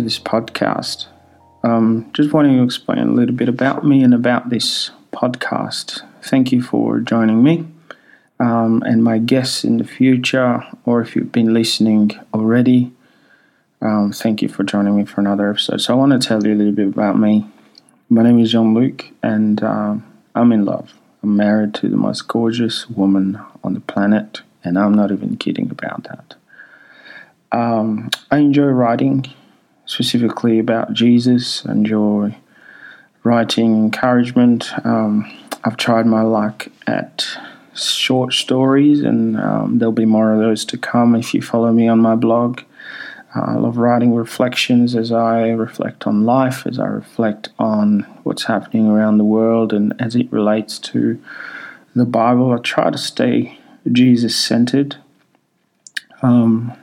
this podcast. Um, just wanting to explain a little bit about me and about this podcast. Thank you for joining me um, and my guests in the future, or if you've been listening already, um, thank you for joining me for another episode. So, I want to tell you a little bit about me. My name is Jean Luc, and um, I'm in love. I'm married to the most gorgeous woman on the planet, and I'm not even kidding about that. Um, I enjoy writing, specifically about Jesus. and your writing encouragement. Um, I've tried my luck at short stories, and um, there'll be more of those to come if you follow me on my blog. Uh, I love writing reflections as I reflect on life, as I reflect on what's happening around the world, and as it relates to the Bible. I try to stay Jesus centered. Um,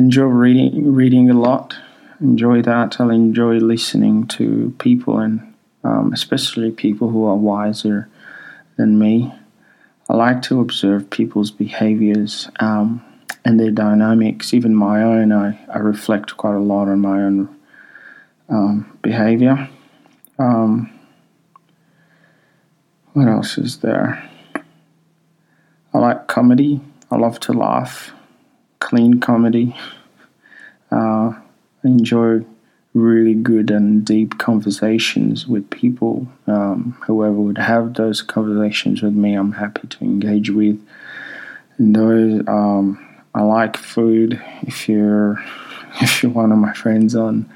enjoy reading reading a lot. Enjoy that. I enjoy listening to people and um, especially people who are wiser than me. I like to observe people's behaviors um, and their dynamics, even my own. I, I reflect quite a lot on my own um, behavior. Um, what else is there? I like comedy. I love to laugh clean comedy. Uh, I enjoy really good and deep conversations with people. Um, whoever would have those conversations with me, I'm happy to engage with. And those, um, I like food. If you're if you're one of my friends on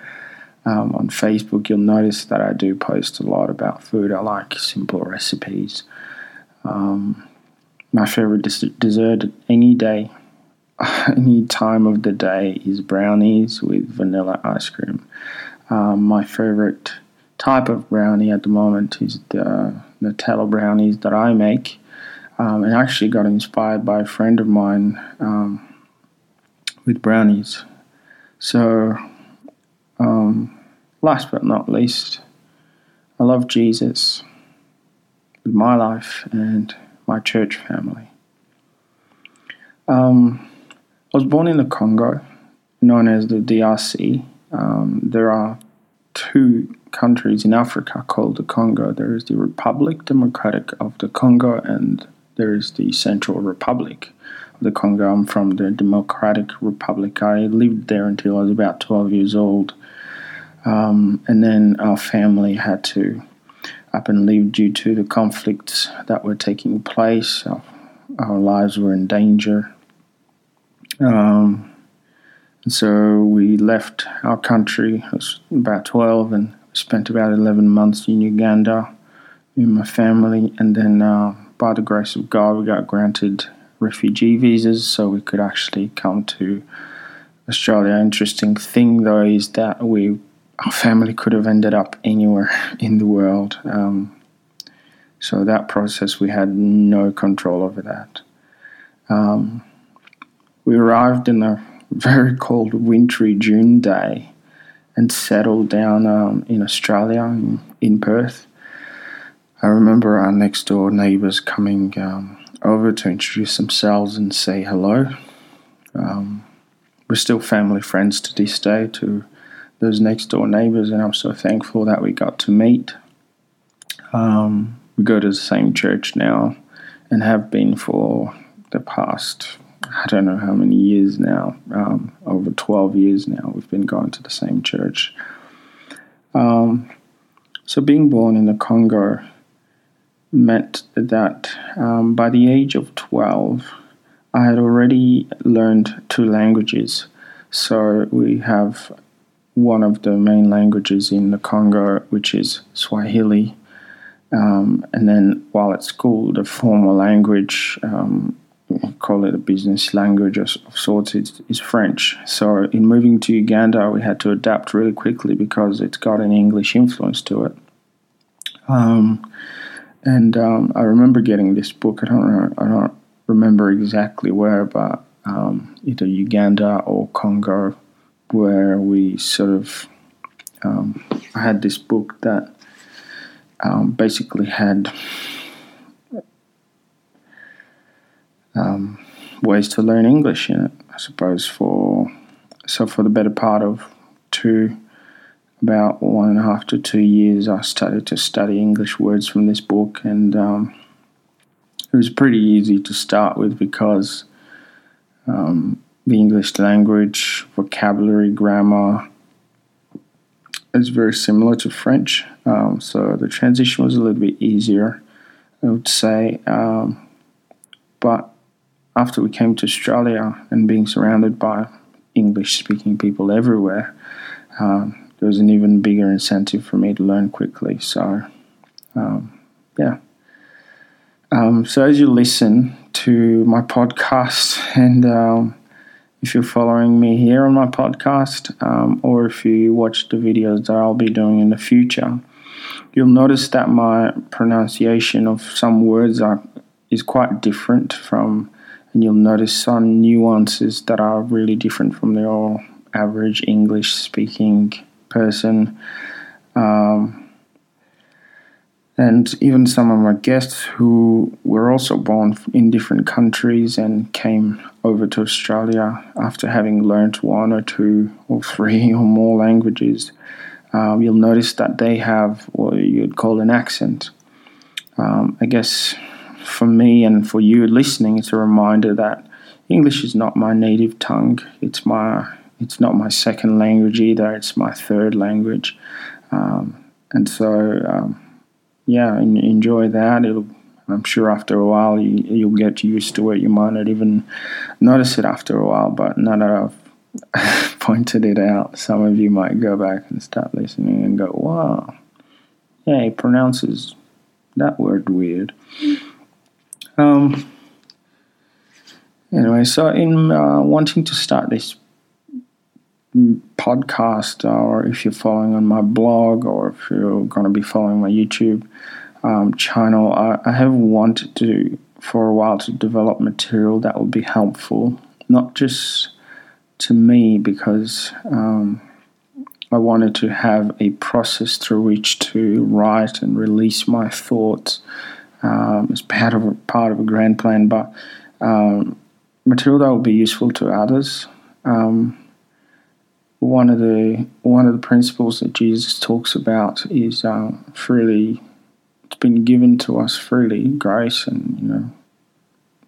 um, on Facebook, you'll notice that I do post a lot about food. I like simple recipes. Um, my favorite dessert any day any time of the day is brownies with vanilla ice cream. Um, my favorite type of brownie at the moment is the Nutella brownies that I make. Um, and actually got inspired by a friend of mine um, with brownies. So, um, last but not least, I love Jesus with my life and my church family. Um, was born in the Congo, known as the DRC. Um, there are two countries in Africa called the Congo. There is the Republic Democratic of the Congo, and there is the Central Republic of the Congo. I'm from the Democratic Republic. I lived there until I was about 12 years old. Um, and then our family had to up and leave due to the conflicts that were taking place. Our, our lives were in danger. Um, so we left our country. I was about 12 and spent about 11 months in Uganda with my family. And then, uh, by the grace of God, we got granted refugee visas so we could actually come to Australia. Interesting thing, though, is that we our family could have ended up anywhere in the world. Um, so that process, we had no control over that. Um, we arrived in a very cold, wintry June day and settled down um, in Australia, in, Perth. I remember our next door neighbours coming um, over to introduce themselves and say hello. Um, we're still family friends to this day to those next door neighbours, and I'm so thankful that we got to meet. Um, we go to the same church now and have been for the past I don't know how many years now, um, over 12 years now, we've been going to the same church. Um, so, being born in the Congo meant that um, by the age of 12, I had already learned two languages. So, we have one of the main languages in the Congo, which is Swahili. Um, and then while at school, the formal language um, call it a business language of, sorts, it's, it's French. So in moving to Uganda, we had to adapt really quickly because it's got an English influence to it. Um, and um, I remember getting this book. I don't I don't remember exactly where, but um, either Uganda or Congo, where we sort of um, I had this book that um, basically had um, ways to learn English in it. I suppose for so for the better part of two about one and a half to two years, I started to study English words from this book, and um, it was pretty easy to start with because um, the English language, vocabulary, grammar is very similar to French. Um, so the transition was a little bit easier, I would say. Um, but after we came to Australia and being surrounded by English speaking people everywhere, um, there was an even bigger incentive for me to learn quickly. So, um, yeah. Um, so as you listen to my podcast, and um, if you're following me here on my podcast, um, or if you watch the videos that I'll be doing in the future, you'll notice that my pronunciation of some words are is quite different from, and you'll notice some nuances that are really different from the all average English speaking person. Um, and even some of my guests who were also born in different countries and came over to Australia after having learned one or two or three or more languages, um, you'll notice that they have what you'd call an accent. Um, I guess for me and for you listening, it's a reminder that English is not my native tongue. It's my it's not my second language either. It's my third language, um, and so um, yeah, enjoy that. It'll, I'm sure after a while you, you'll get used to it. You might not even notice it after a while, but now that I've pointed it out, some of you might go back and start listening and go, wow, yeah, he pronounces that word weird. Um, anyway, so in uh, wanting to start this podcast, or if you're following on my blog, or if you're going to be following my YouTube um, channel, I, I, have wanted to for a while to develop material that will be helpful, not just to me, because um, I wanted to have a process through which to write and release my thoughts um, as part of a, part of a grand plan, but um, material that will be useful to others. Um, one of the one of the principles that Jesus talks about is uh, freely. It's been given to us freely, grace, and you know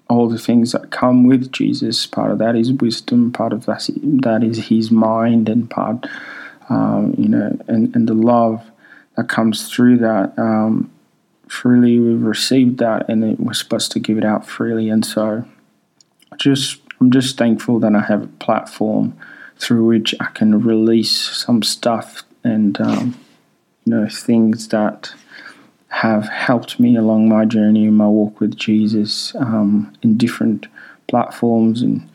all the things that come with Jesus. Part of that is wisdom. Part of that that is His mind, and part um, you know, and and the love that comes through that. Um, freely we've received that, and we're supposed to give it out freely. And so, just I'm just thankful that I have a platform through which I can release some stuff and um, you know things that have helped me along my journey and my walk with Jesus um, in different platforms and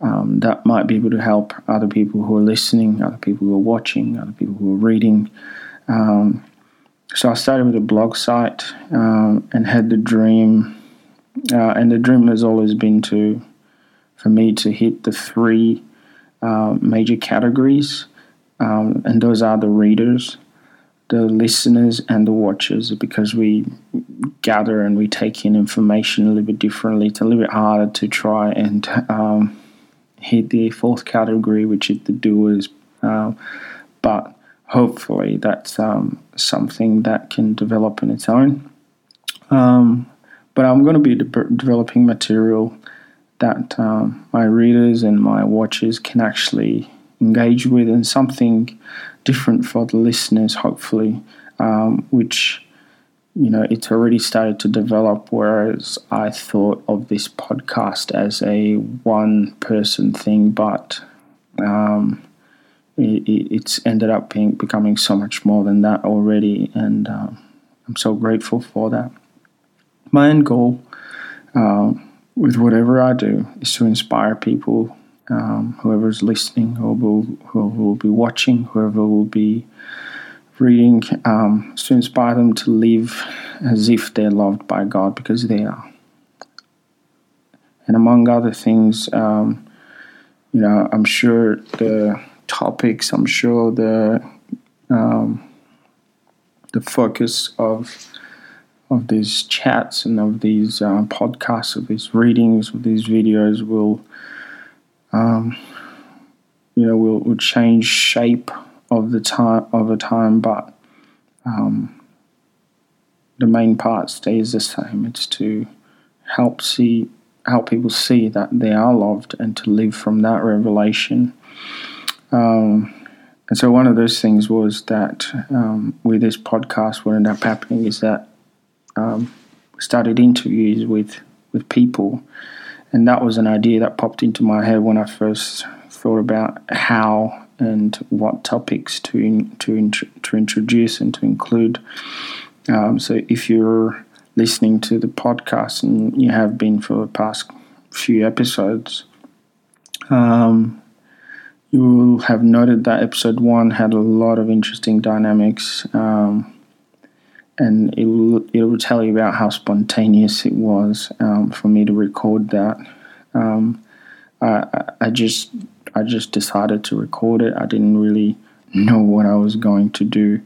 um, that might be able to help other people who are listening, other people who are watching, other people who are reading. Um, so I started with a blog site um, and had the dream, uh, and the dream has always been to, for me to hit the three uh, major categories, um, and those are the readers, the listeners, and the watchers, because we gather and we take in information a little bit differently. It's a little bit harder to try and um, hit the fourth category, which is the doers, uh, but hopefully that's um, something that can develop on its own. Um, but I'm going to be de- developing material that um, my readers and my watchers can actually engage with, and something different for the listeners, hopefully, um, which you know it's already started to develop. Whereas I thought of this podcast as a one-person thing, but um, it, it's ended up being becoming so much more than that already, and um, I'm so grateful for that. My end goal um, with whatever I do is to inspire people, um, whoever's listening, whoever will, whoever will be watching, whoever will be reading, um, to inspire them to live as if they're loved by God because they are. And among other things, um, you know, I'm sure the topics. I'm sure the um, the focus of of these chats and of these uh, podcasts, of these readings, of these videos will, um, you know, will, will change shape of the time of a time, but um, the main part stays the same. It's to help see help people see that they are loved and to live from that revelation. Um, and so one of those things was that um, with this podcast, what ended up happening is that um, we started interviews with with people, and that was an idea that popped into my head when I first thought about how and what topics to to to introduce and to include. Um, so if you're listening to the podcast and you have been for the past few episodes, um, you will have noted that episode one had a lot of interesting dynamics. Um, and it will, it will tell you about how spontaneous it was um, for me to record that. Um, I, I just I just decided to record it. I didn't really know what I was going to do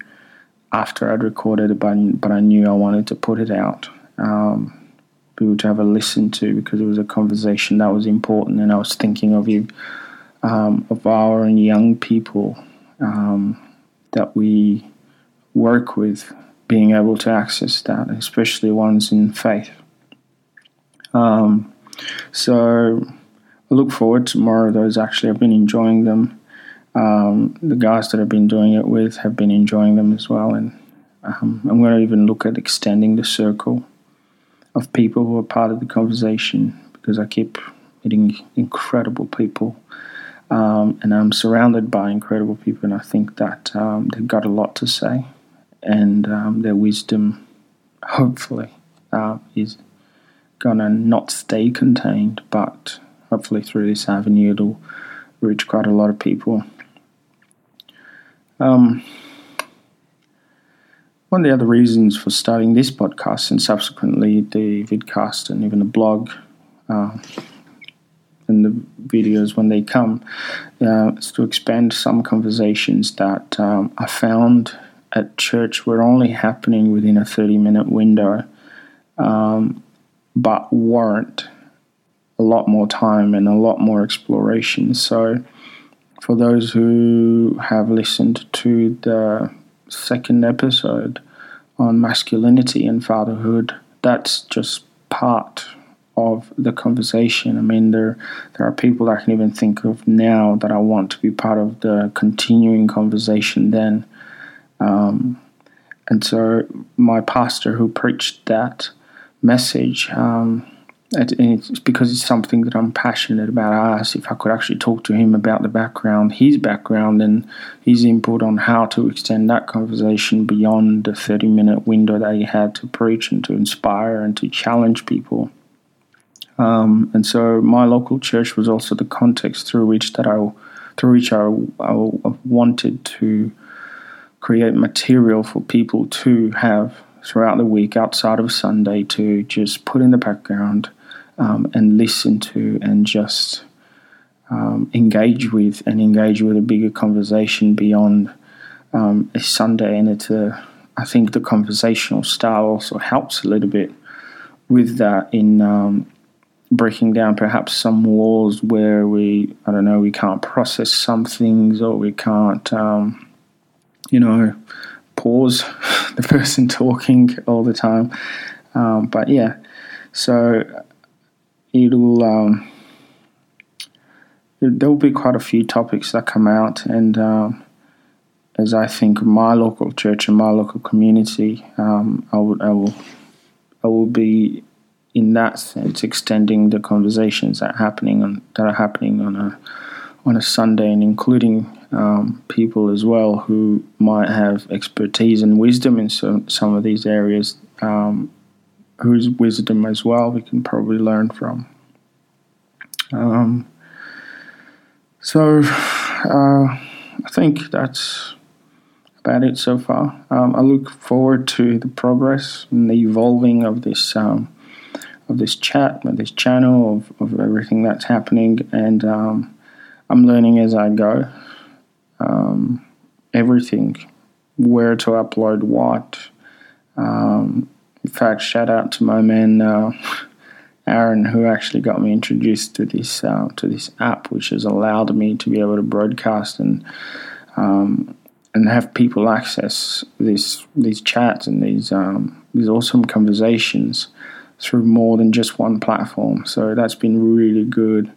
after I'd recorded it, but, but I knew I wanted to put it out. Um, people to have a listen to because it was a conversation that was important, and I was thinking of you, um, of our young people um, that we work with, being able to access that, especially ones in faith. Um, so I look forward to more of those. Actually, I've been enjoying them. Um, the guys that I've been doing it with have been enjoying them as well, and um, I'm going to even look at extending the circle of people who are part of the conversation because I keep meeting incredible people, um, and I'm surrounded by incredible people, and I think that um, they've got a lot to say, and um, their wisdom, hopefully, uh, is gonna not stay contained, but hopefully through this avenue it'll reach quite a lot of people. Um, one of the other reasons for starting this podcast and subsequently the vidcast and even the blog uh, and the videos when they come uh, is to expand some conversations that um, I found at church were only happening within a 30 minute window um, but warrant a lot more time and a lot more exploration. So, for those who have listened to the second episode on masculinity and fatherhood, that's just part of the conversation. I mean, there there are people I can even think of now that I want to be part of the continuing conversation. Then, um, and so my pastor who preached that message. Um, it's because it's something that I'm passionate about. I asked if I could actually talk to him about the background, his background, and his input on how to extend that conversation beyond the 30 minute window that he had to preach and to inspire and to challenge people. Um, and so my local church was also the context through which that I, through which I, I wanted to create material for people to have throughout the week outside of Sunday to just put in the background um, and listen to and just um, engage with and engage with a bigger conversation beyond um, a Sunday. And it's a, I think the conversational style also helps a little bit with that in um, breaking down perhaps some walls where we, I don't know, we can't process some things or we can't, um, you know, pause the person talking all the time. Um, but yeah, so it'll um, there will be quite a few topics that come out, and um, as I think my local church and my local community, um, I will I will I will be in that sense extending the conversations that are happening on that are happening on a on a Sunday, and including um, people as well who might have expertise and wisdom in some some of these areas um, whose wisdom as well we can probably learn from. Um, so uh, I think that's about it so far. Um, I look forward to the progress and the evolving of this um, of this chat, of this channel, of, of everything that's happening, and um, I'm learning as I go. Um, everything, where to upload what, um, in fact, shout out to my man uh, Aaron, who actually got me introduced to this uh, to this app, which has allowed me to be able to broadcast and um, and have people access these these chats and these um, these awesome conversations through more than just one platform. So that's been really good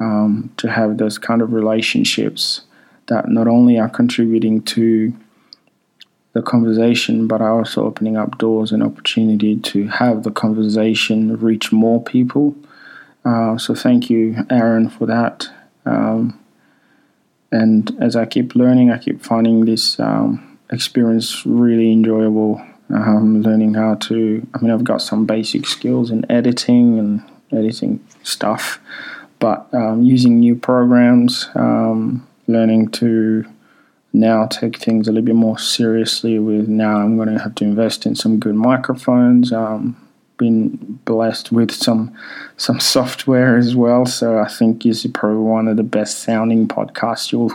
um, to have those kind of relationships that not only are contributing to the conversation, but are also opening up doors and opportunity to have the conversation reach more people. Uh, so thank you, Aaron, for that. Um, and as I keep learning, I keep finding this um, experience really enjoyable. Um, learning how to, I mean, I've got some basic skills in editing and editing stuff, but um, using new programs, um, learning to now take things a little bit more seriously. With now, I'm going to have to invest in some good microphones. Um, been blessed with some some software as well. So I think this is probably one of the best sounding podcasts you'll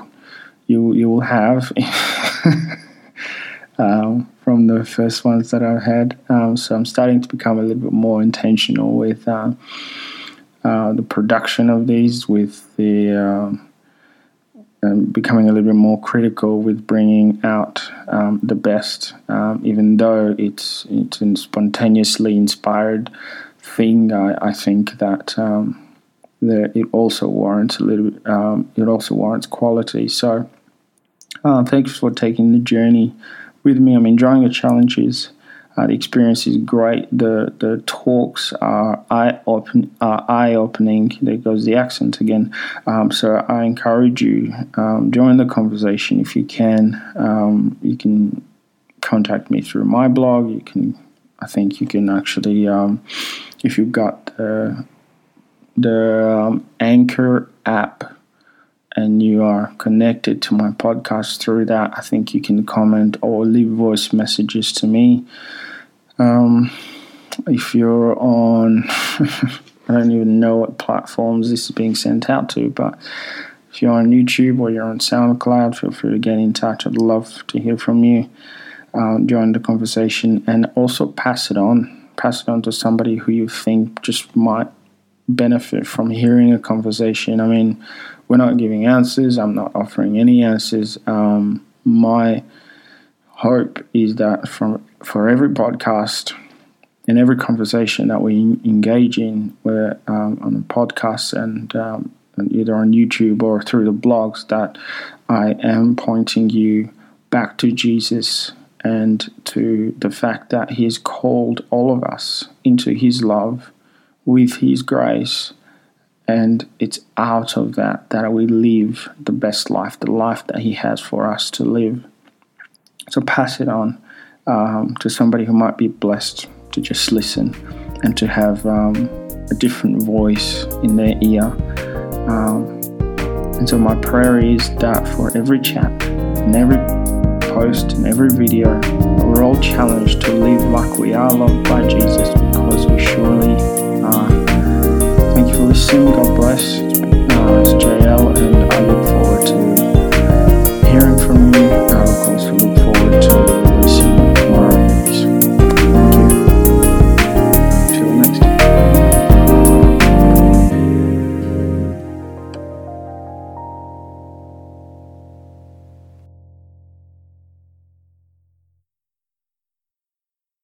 you you will have um, from the first ones that I've had. Um, so I'm starting to become a little bit more intentional with uh, uh, the production of these, with the um, um, becoming a little bit more critical with bringing out um, the best, um, even though it's it's a spontaneously inspired thing. I, I think that that it also warrants a little. Bit, it also warrants quality. So, uh, thanks for taking the journey with me. I'm enjoying the challenges. Uh, the experience is great. The the talks are eye open, uh, eye opening. There goes the accent again. Um, so I encourage you um, join the conversation if you can. Um, you can contact me through my blog. You can, I think you can actually, um, if you've got the the um, Anchor app and you are connected to my podcast through that, I think you can comment or leave voice messages to me. Um, if you're on, I don't even know what platforms this is being sent out to, but if you're on YouTube or you're on SoundCloud, feel free to get in touch. I'd love to hear from you. Uh, join the conversation and also pass it on. Pass it on to somebody who you think just might benefit from hearing a conversation. I mean, we're not giving answers. I'm not offering any answers. Um, my hope is that from for every podcast and every conversation that we engage in, where um, on the podcast and, um, and either on YouTube or through the blogs, that I am pointing you back to Jesus and to the fact that He has called all of us into His love with His grace. And it's out of that that we live the best life, the life that He has for us to live. So pass it on um, to somebody who might be blessed to just listen and to have um, a different voice in their ear. Um, and so my prayer is that for every chat and every post and every video, we're all challenged to live like we are loved by Jesus because we surely every single bus, uh, JL and